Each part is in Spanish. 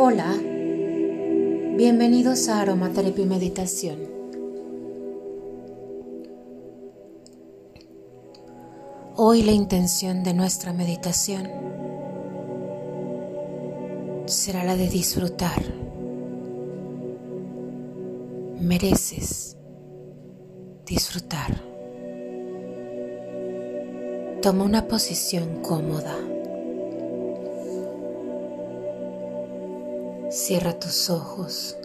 Hola, bienvenidos a Aromaterapia Meditación. Hoy la intención de nuestra meditación será la de disfrutar. Mereces disfrutar. Toma una posición cómoda. Cierra tus ojos.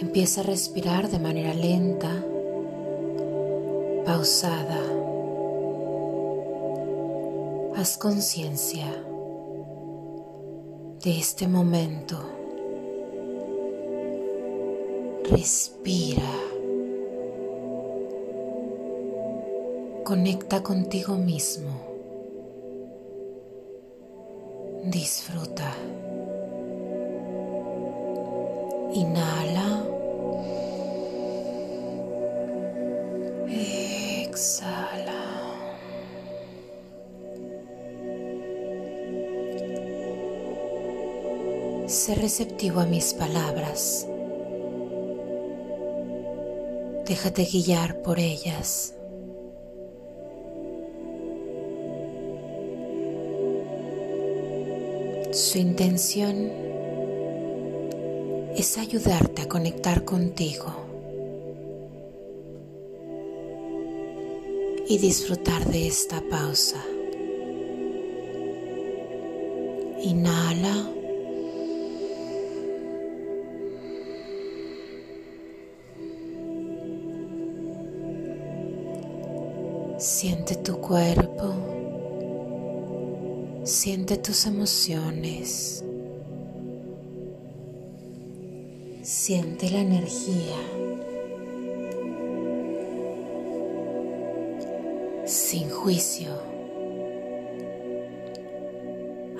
Empieza a respirar de manera lenta, pausada. Haz conciencia de este momento. Respira. Conecta contigo mismo. Disfruta. Inhala. Exhala. Sé receptivo a mis palabras. Déjate guiar por ellas. Su intención es ayudarte a conectar contigo y disfrutar de esta pausa. Inhala. Siente tu cuerpo. Siente tus emociones. Siente la energía. Sin juicio.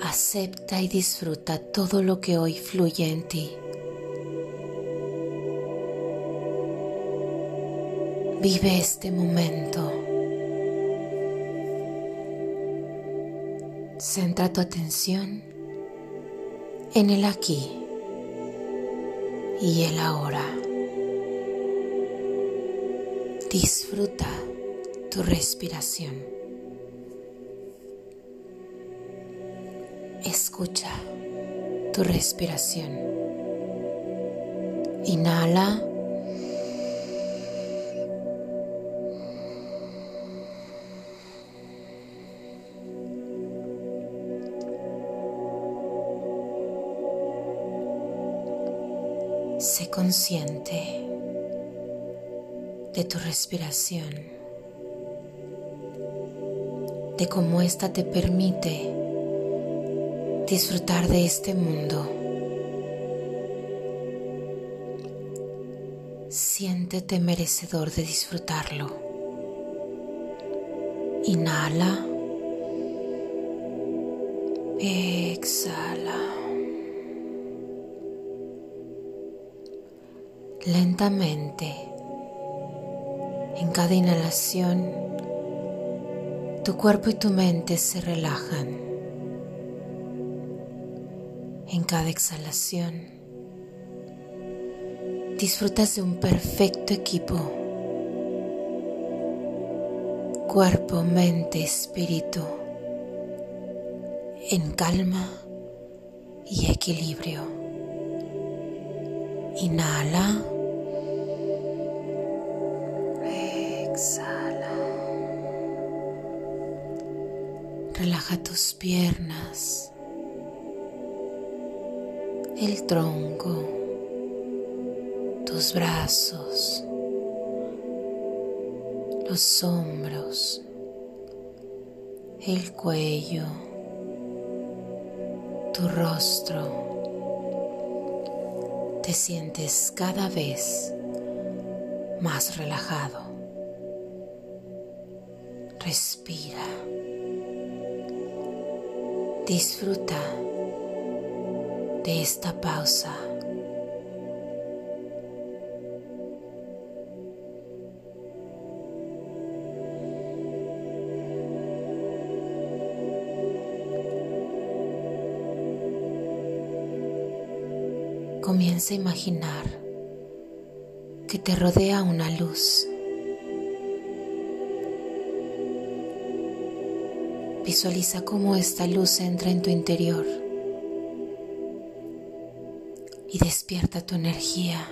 Acepta y disfruta todo lo que hoy fluye en ti. Vive este momento. Centra tu atención en el aquí y el ahora. Disfruta tu respiración. Escucha tu respiración. Inhala. Sé consciente de tu respiración, de cómo ésta te permite disfrutar de este mundo. Siéntete merecedor de disfrutarlo. Inhala. Exhala. Lentamente, en cada inhalación, tu cuerpo y tu mente se relajan. En cada exhalación, disfrutas de un perfecto equipo. Cuerpo, mente, espíritu, en calma y equilibrio. Inhala. Relaja tus piernas, el tronco, tus brazos, los hombros, el cuello, tu rostro. Te sientes cada vez más relajado. Respira. Disfruta de esta pausa. Comienza a imaginar que te rodea una luz. Visualiza cómo esta luz entra en tu interior y despierta tu energía.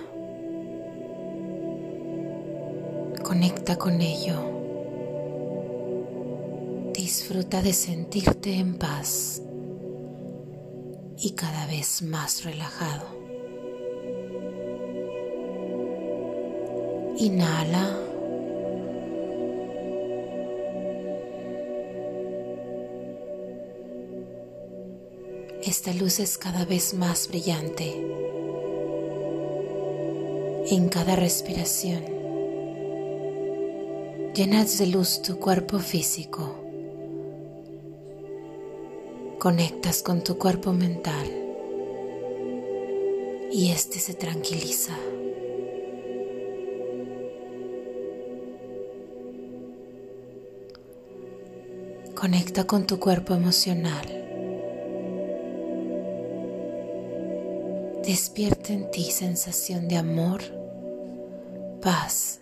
Conecta con ello. Disfruta de sentirte en paz y cada vez más relajado. Inhala. Esta luz es cada vez más brillante. En cada respiración, llenas de luz tu cuerpo físico. Conectas con tu cuerpo mental y este se tranquiliza. Conecta con tu cuerpo emocional. Despierta en ti sensación de amor, paz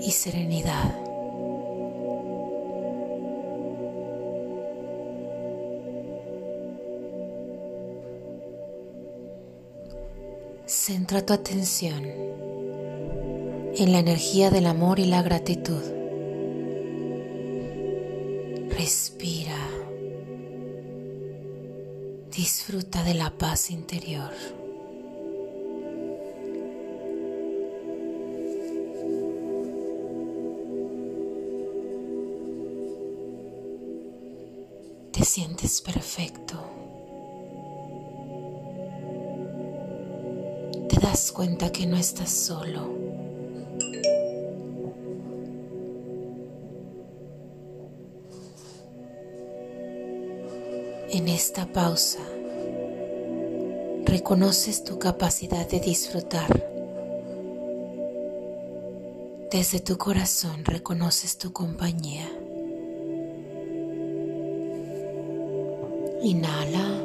y serenidad. Centra tu atención en la energía del amor y la gratitud. Respira. Disfruta de la paz interior. Te sientes perfecto. Te das cuenta que no estás solo. En esta pausa, reconoces tu capacidad de disfrutar. Desde tu corazón reconoces tu compañía. Inhala.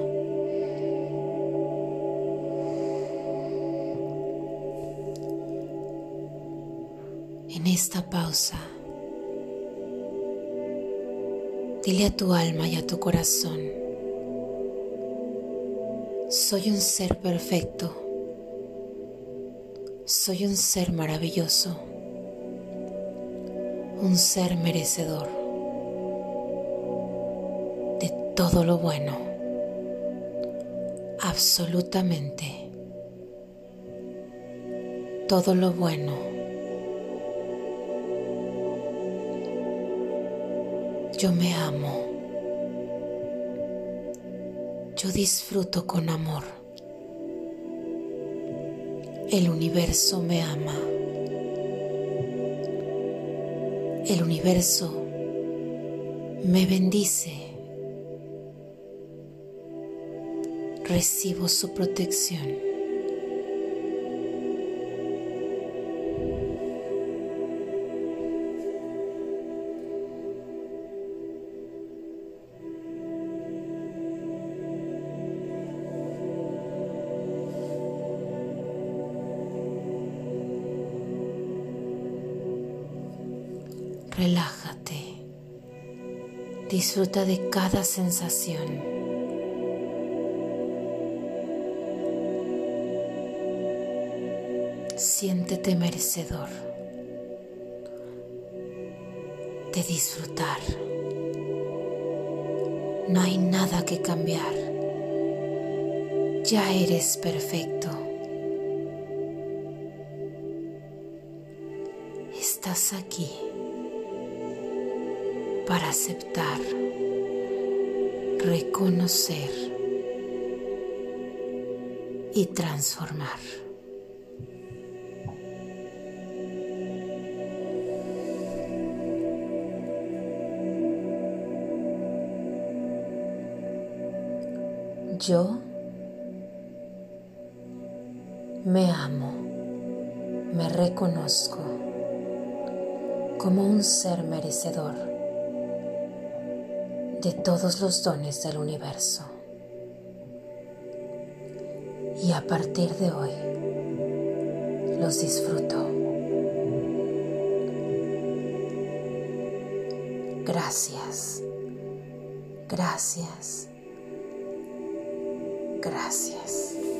En esta pausa, dile a tu alma y a tu corazón soy un ser perfecto. Soy un ser maravilloso. Un ser merecedor de todo lo bueno. Absolutamente. Todo lo bueno. Yo me amo. Yo disfruto con amor. El universo me ama. El universo me bendice. Recibo su protección. Relájate. Disfruta de cada sensación. Siéntete merecedor de disfrutar. No hay nada que cambiar. Ya eres perfecto. Estás aquí para aceptar, reconocer y transformar. Yo me amo, me reconozco como un ser merecedor de todos los dones del universo. y a partir de hoy los disfruto. Gracias, gracias, gracias.